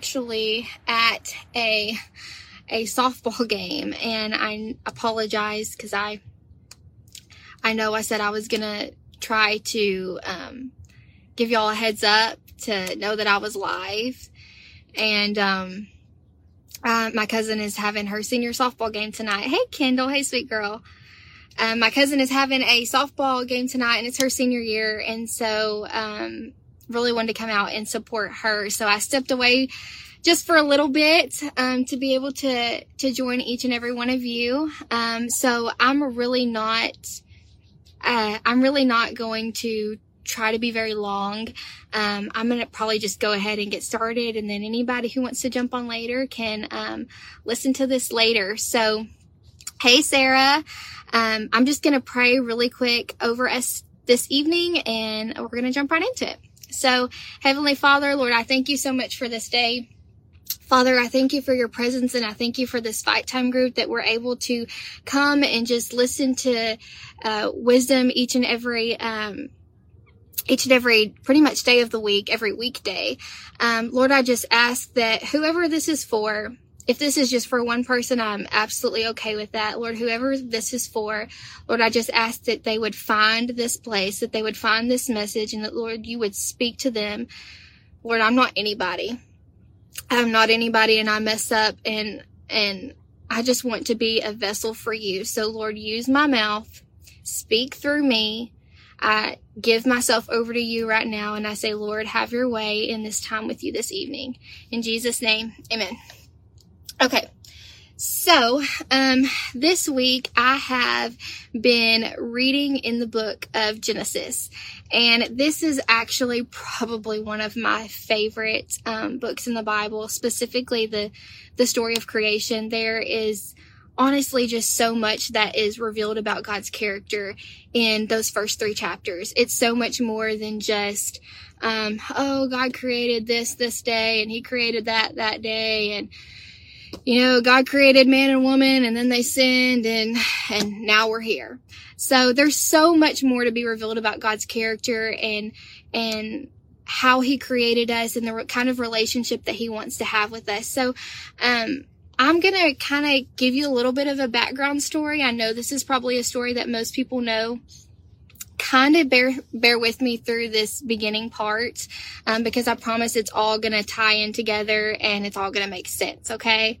actually at a a softball game and I apologize because I I know I said I was gonna try to um, give y'all a heads up to know that I was live and um, uh, my cousin is having her senior softball game tonight. Hey Kendall, hey sweet girl. Um, my cousin is having a softball game tonight and it's her senior year. And so, um, really wanted to come out and support her. So I stepped away just for a little bit, um, to be able to, to join each and every one of you. Um, so I'm really not, uh, I'm really not going to try to be very long. Um, I'm to probably just go ahead and get started. And then anybody who wants to jump on later can, um, listen to this later. So, hey, Sarah. Um, I'm just to pray really quick over us this evening and we're to jump right into it. So, Heavenly Father, Lord, I thank you so much for this day. Father, I thank you for your presence and I thank you for this fight time group that we're able to come and just listen to uh, wisdom each and every um, each and every pretty much day of the week, every weekday. Um, Lord, I just ask that whoever this is for, if this is just for one person, I'm absolutely okay with that. Lord, whoever this is for, Lord, I just ask that they would find this place, that they would find this message, and that, Lord, you would speak to them. Lord, I'm not anybody. I'm not anybody, and I mess up, and, and I just want to be a vessel for you. So, Lord, use my mouth, speak through me. I give myself over to you right now, and I say, Lord, have your way in this time with you this evening. In Jesus' name, amen. Okay. So, um, this week I have been reading in the book of Genesis, and this is actually probably one of my favorite um, books in the Bible, specifically the the story of creation. There is honestly just so much that is revealed about God's character in those first three chapters. It's so much more than just, um, oh, God created this this day, and He created that that day, and you know, God created man and woman and then they sinned and, and now we're here. So there's so much more to be revealed about God's character and, and how he created us and the kind of relationship that he wants to have with us. So, um, I'm going to kind of give you a little bit of a background story. I know this is probably a story that most people know kind of bear bear with me through this beginning part um, because I promise it's all gonna tie in together and it's all gonna make sense. Okay.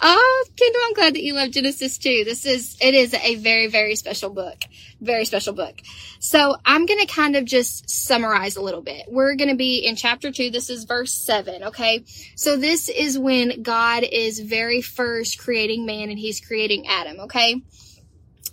Oh, Kendall, I'm glad that you love Genesis too. This is, it is a very, very special book. Very special book. So I'm to kind of just summarize a little bit. We're to be in chapter two. This is verse seven. Okay. So this is when God is very first creating man and he's creating Adam. Okay.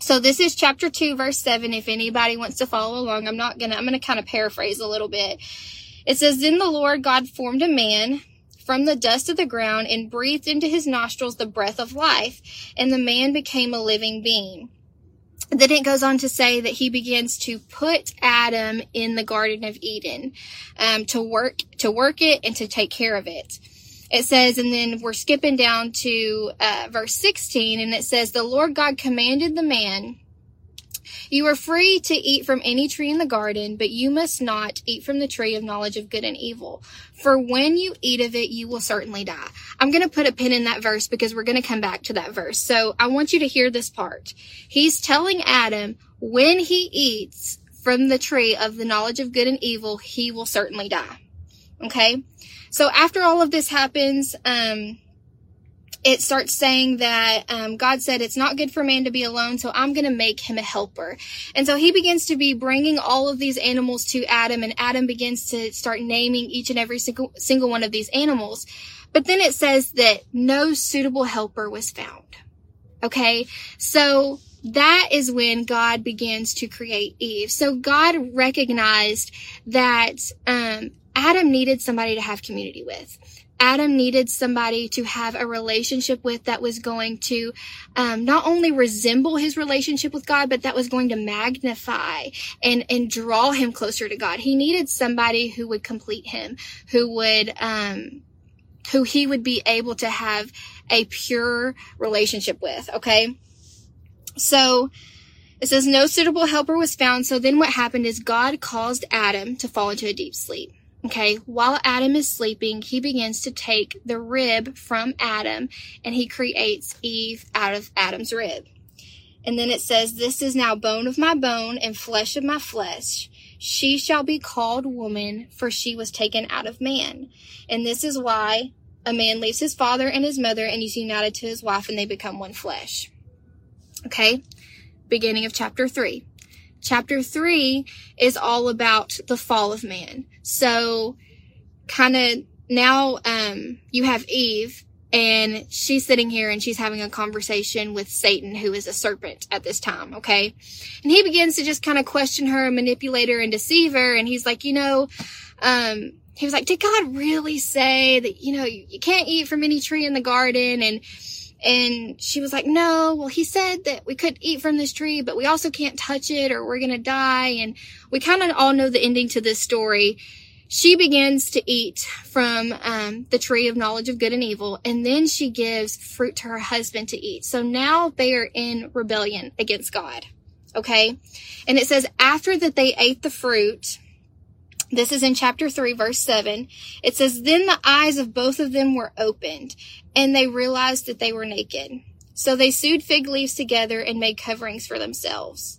So this is chapter 2 verse 7 if anybody wants to follow along. I'm not going to I'm going to kind of paraphrase a little bit. It says then the Lord God formed a man from the dust of the ground and breathed into his nostrils the breath of life and the man became a living being. Then it goes on to say that he begins to put Adam in the Garden of Eden um, to work to work it and to take care of it it says, and then we're skipping down to uh, verse 16, and it says, The Lord God commanded the man, You are free to eat from any tree in the garden, but you must not eat from the tree of knowledge of good and evil. For when you eat of it, you will certainly die. I'm going to put a pin in that verse because we're going to come back to that verse. So I want you to hear this part. He's telling Adam, when he eats from the tree of the knowledge of good and evil, he will certainly die. Okay? So after all of this happens, um, it starts saying that um, God said it's not good for man to be alone, so I'm going to make him a helper. And so he begins to be bringing all of these animals to Adam, and Adam begins to start naming each and every single, single one of these animals. But then it says that no suitable helper was found. Okay, so that is when God begins to create Eve. So God recognized that um, Adam needed somebody to have community with. Adam needed somebody to have a relationship with that was going to um, not only resemble his relationship with God, but that was going to magnify and and draw him closer to God. He needed somebody who would complete him, who would um, who he would be able to have a pure relationship with. Okay, so it says no suitable helper was found. So then what happened is God caused Adam to fall into a deep sleep. Okay, while Adam is sleeping, he begins to take the rib from Adam and he creates Eve out of Adam's rib. And then it says, This is now bone of my bone and flesh of my flesh. She shall be called woman, for she was taken out of man. And this is why a man leaves his father and his mother and is united to his wife and they become one flesh. Okay, beginning of chapter 3. Chapter 3 is all about the fall of man. So, kind of now um, you have Eve and she's sitting here and she's having a conversation with Satan, who is a serpent at this time, okay? And he begins to just kind of question her, manipulate her, and deceive her. And he's like, you know, um, he was like, did God really say that, you know, you can't eat from any tree in the garden? And, and she was like, no, well, he said that we could eat from this tree, but we also can't touch it or we're going to die. And we kind of all know the ending to this story she begins to eat from um, the tree of knowledge of good and evil, and then she gives fruit to her husband to eat. So now they are in rebellion against God. Okay. And it says, after that they ate the fruit, this is in chapter 3, verse 7. It says, Then the eyes of both of them were opened, and they realized that they were naked. So they sewed fig leaves together and made coverings for themselves.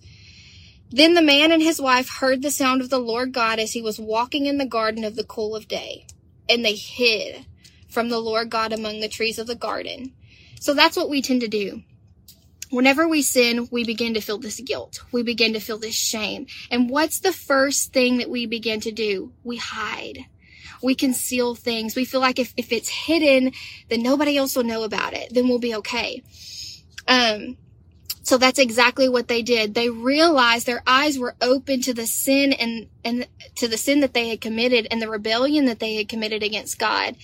Then the man and his wife heard the sound of the Lord God as he was walking in the garden of the cool of day, and they hid from the Lord God among the trees of the garden. So that's what we tend to do. Whenever we sin, we begin to feel this guilt. We begin to feel this shame. And what's the first thing that we begin to do? We hide. We conceal things. We feel like if, if it's hidden, then nobody else will know about it. Then we'll be okay. Um, so that's exactly what they did. They realized their eyes were open to the sin and, and to the sin that they had committed and the rebellion that they had committed against God.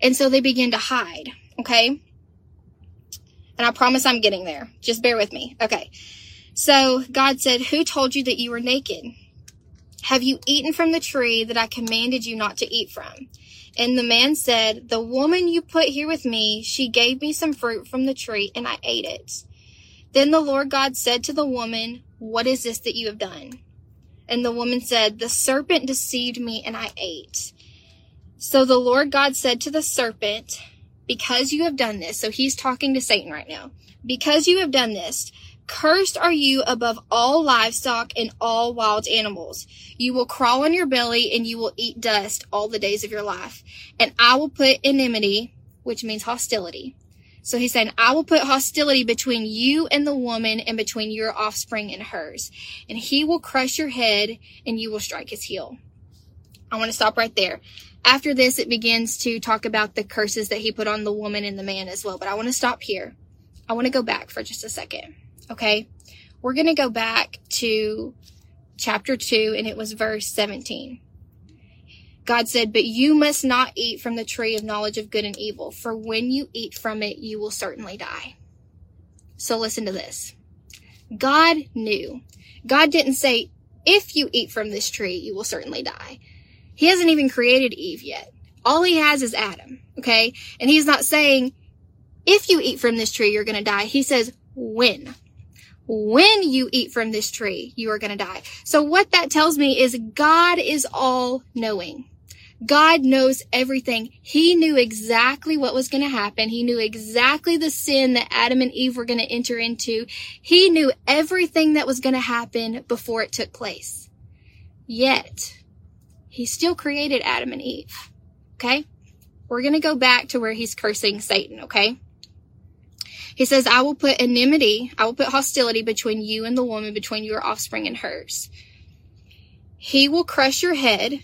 And so they began to hide. Okay. And I promise I'm getting there. Just bear with me. Okay. So God said, who told you that you were naked? Have you eaten from the tree that I commanded you not to eat from? And the man said, the woman you put here with me, she gave me some fruit from the tree and I ate it. Then the Lord God said to the woman, What is this that you have done? And the woman said, The serpent deceived me and I ate. So the Lord God said to the serpent, Because you have done this, so he's talking to Satan right now, because you have done this, Cursed are you above all livestock and all wild animals. You will crawl on your belly and you will eat dust all the days of your life. And I will put enmity, which means hostility, so he's saying, I will put hostility between you and the woman and between your offspring and hers. And he will crush your head and you will strike his heel. I want to stop right there. After this, it begins to talk about the curses that he put on the woman and the man as well. But I want to stop here. I want to go back for just a second. Okay. We're going to go back to chapter 2 and it was verse 17. God said, But you must not eat from the tree of knowledge of good and evil, for when you eat from it, you will certainly die. So listen to this. God knew. God didn't say, If you eat from this tree, you will certainly die. He hasn't even created Eve yet. All he has is Adam. Okay. And he's not saying, If you eat from this tree, you're going to die. He says, When when you eat from this tree, you are going to die. So what that tells me is God is all knowing. God knows everything. He knew exactly what was going to happen. He knew exactly the sin that Adam and Eve were going to enter into. He knew everything that was going to happen before it took place. Yet, he still created Adam and Eve. Okay? We're going to go back to where he's cursing Satan, okay? He says, I will put enmity, I will put hostility between you and the woman, between your offspring and hers. He will crush your head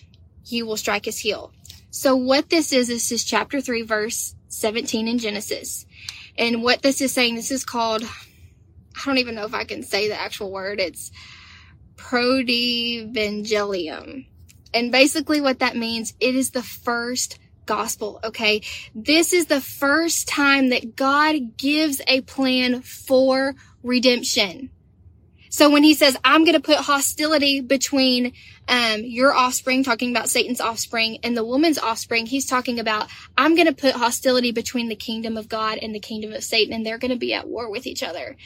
you will strike his heel. So what this is, this is chapter 3, verse 17 in Genesis. And what this is saying, this is called, I don't even know if I can say the actual word. It's protevangelium. And basically what that means, it is the first gospel, okay? This is the first time that God gives a plan for redemption. So when he says, I'm going to put hostility between um, your offspring, talking about Satan's offspring, and the woman's offspring, he's talking about, I'm going to put hostility between the kingdom of God and the kingdom of Satan, and they're going to be at war with each other.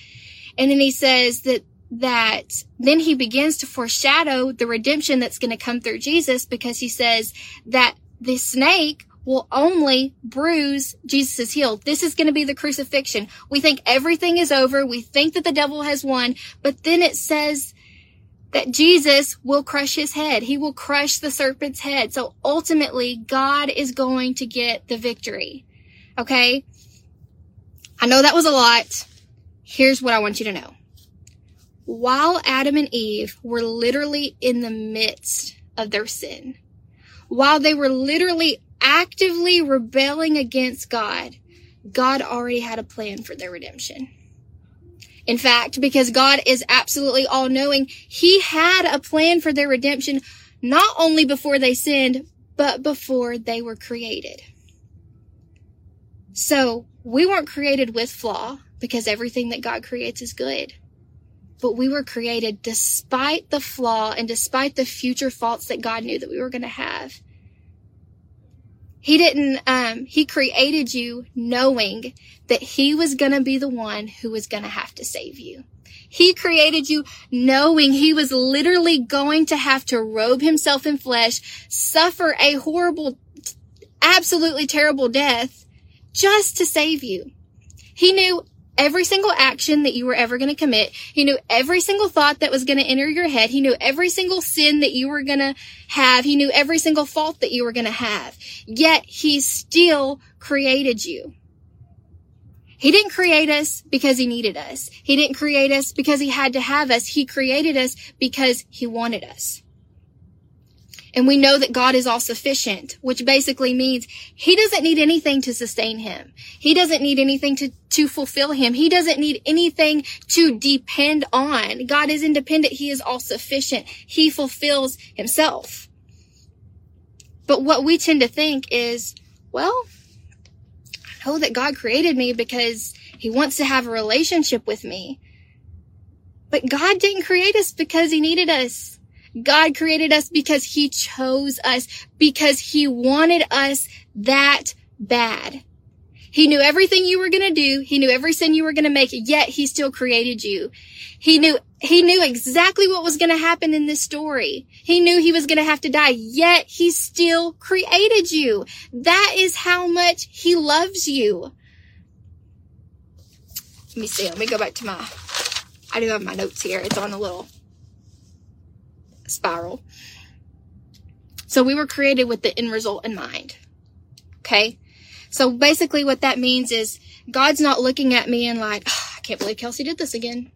And then he says that that then he begins to foreshadow the redemption that's going to come through Jesus because he says that the snake will only bruise Jesus' heel. This is going to be the crucifixion. We think everything is over. We think that the devil has won, but then it says that Jesus will crush his head. He will crush the serpent's head. So ultimately, God is going to get the victory. Okay? I know that was a lot. Here's what I want you to know. While Adam and Eve were literally in the midst of their sin, while they were literally actively rebelling against God, God already had a plan for their redemption. In fact, because God is absolutely all knowing, He had a plan for their redemption not only before they sinned, but before they were created. So we weren't created with flaw because everything that God creates is good. But we were created despite the flaw and despite the future faults that God knew that we were going to have. He didn't, um, he created you knowing that he was going to be the one who was going to have to save you. He created you knowing he was literally going to have to robe himself in flesh, suffer a horrible, absolutely terrible death just to save you. He knew every single action that you were ever going to commit. He knew every single thought that was going to enter your head. He knew every single sin that you were going to have. He knew every single fault that you were going to have. Yet he still created you. He didn't create us because he needed us. He didn't create us because he had to have us. He created us because he wanted us. And we know that God is all sufficient, which basically means he doesn't need anything to sustain him. He doesn't need anything to, to fulfill him. He doesn't need anything to depend on. God is independent. He is all sufficient. He fulfills himself. But what we tend to think is, well, I know that God created me because he wants to have a relationship with me. But God didn't create us because he needed us. God created us because he chose us, because he wanted us that bad. He knew everything you were going to do. He knew every sin you were going to make, yet he still created you. He knew, he knew exactly what was going to happen in this story. He knew he was going to have to die, yet he still created you. That is how much he loves you. Let me see. Let me go back to my, I do have my notes here. It's on a little spiral. So we were created with the end result in mind. Okay. So basically what that means is God's not looking at me and like, oh, I can't believe Kelsi did this again.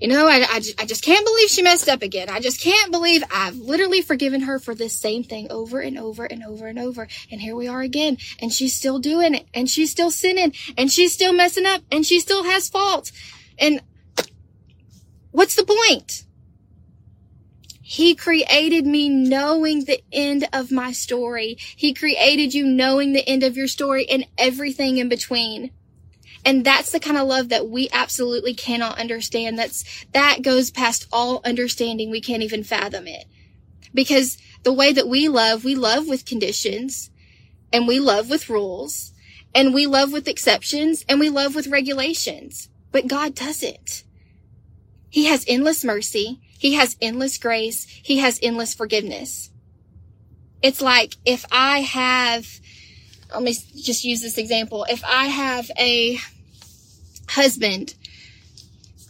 You know, I, I, I just can't believe she messed up again. I just can't believe I've literally forgiven her for this same thing over and over and over and over. And here we are again. And she's still doing it. And she's still sinning. And she's still messing up. And she still has faults. And what's the point? He created me knowing the end of my story. He created you knowing the end of your story and everything in between. And that's the kind of love that we absolutely cannot understand. That's, that goes past all understanding. We can't even fathom it. Because the way that we love, we love with conditions and we love with rules and we love with exceptions and we love with regulations. But God doesn't. He has endless mercy. He has endless grace. He has endless forgiveness. It's like if I have, let me just use this example. If I have a husband,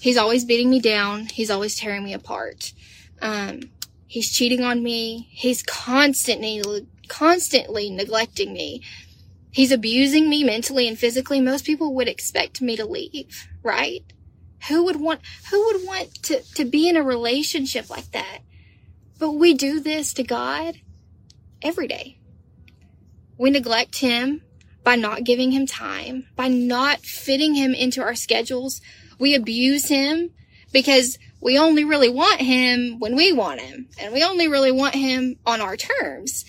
he's always beating me down. He's always tearing me apart. Um, he's cheating on me. He's constantly, constantly neglecting me. He's abusing me mentally and physically. Most people would expect me to leave, right? Who would want, who would want to, to be in a relationship like that? But we do this to God every day. We neglect him by not giving him time, by not fitting him into our schedules. We abuse him because we only really want him when we want him and we only really want him on our terms.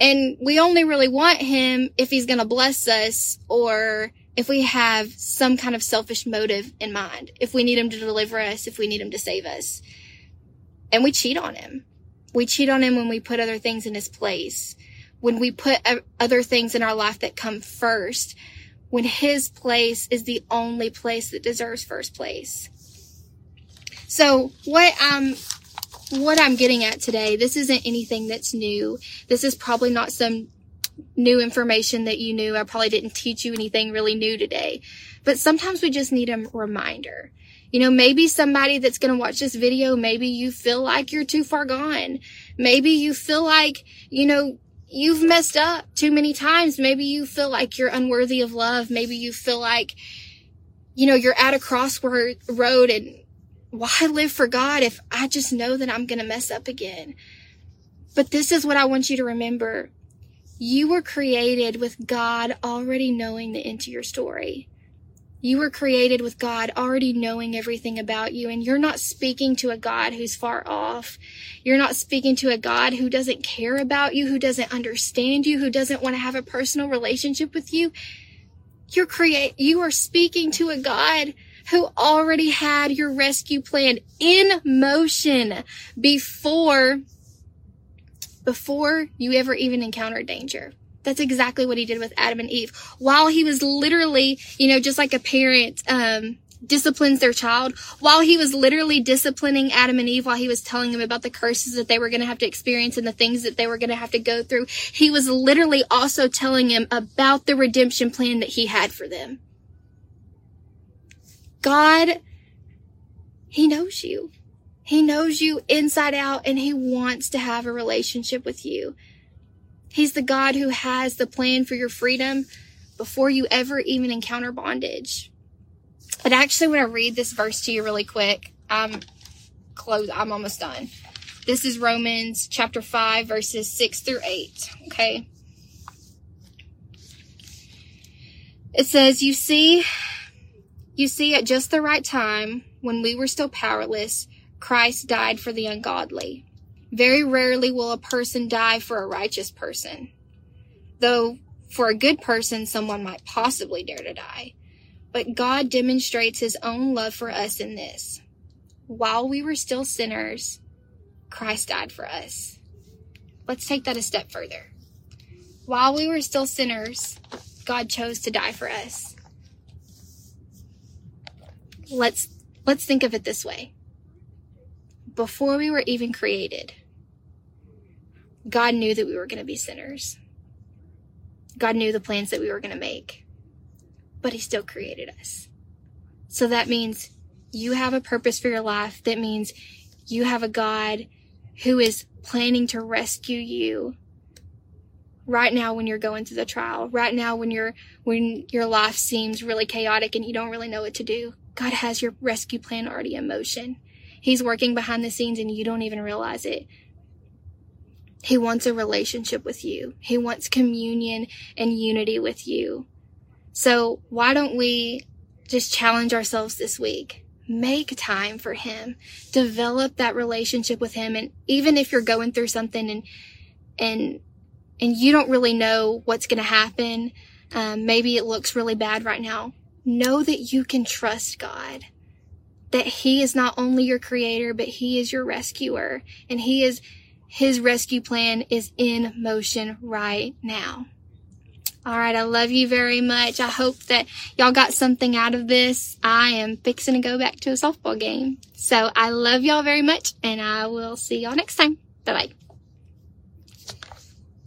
And we only really want him if he's going to bless us or if we have some kind of selfish motive in mind, if we need him to deliver us, if we need him to save us. And we cheat on him. We cheat on him when we put other things in his place, when we put other things in our life that come first, when his place is the only place that deserves first place. So what I'm what I'm getting at today, this isn't anything that's new. This is probably not some new information that you knew. I probably didn't teach you anything really new today. But sometimes we just need a reminder. You know, maybe somebody that's going to watch this video, maybe you feel like you're too far gone. Maybe you feel like, you know, you've messed up too many times. Maybe you feel like you're unworthy of love. Maybe you feel like, you know, you're at a crossroad road and why live for God if I just know that I'm going to mess up again? But this is what I want you to remember. You were created with God already knowing the end to your story. You were created with God already knowing everything about you, and you're not speaking to a God who's far off. You're not speaking to a God who doesn't care about you, who doesn't understand you, who doesn't want to have a personal relationship with you. You're create, you are speaking to a God who already had your rescue plan in motion before, before you ever even encountered danger. That's exactly what he did with Adam and Eve. While he was literally, you know, just like a parent, um, disciplines their child while he was literally disciplining Adam and Eve while he was telling them about the curses that they were going to have to experience and the things that they were going to have to go through. He was literally also telling him about the redemption plan that he had for them. God, he knows you. He knows you inside out and he wants to have a relationship with you. He's the God who has the plan for your freedom before you ever even encounter bondage. But actually, when I read this verse to you really quick, I'm close. I'm almost done. This is Romans chapter 5, verses 6 through 8. Okay. It says, You see, you see, at just the right time, when we were still powerless, Christ died for the ungodly. Very rarely will a person die for a righteous person. Though for a good person, someone might possibly dare to die. But God demonstrates his own love for us in this. While we were still sinners, Christ died for us. Let's take that a step further. While we were still sinners, God chose to die for us. Let's let's think of it this way. Before we were even created, God knew that we were going to be sinners. God knew the plans that we were going to make, but He still created us. So that means you have a purpose for your life. That means you have a God who is planning to rescue you right now when you're going through the trial, right now when you're, when your life seems really chaotic and you don't really know what to do. God has your rescue plan already in motion. He's working behind the scenes and you don't even realize it. He wants a relationship with you. He wants communion and unity with you. So why don't we just challenge ourselves this week? Make time for him. Develop that relationship with him. And even if you're going through something and, and, and you don't really know what's going to happen, um, maybe it looks really bad right now. Know that you can trust God that he is not only your creator, but he is your rescuer and he is his rescue plan is in motion right now. All right. I love you very much. I hope that y'all got something out of this. I am fixing to go back to a softball game. So I love y'all very much and I will see y'all next time. Bye bye.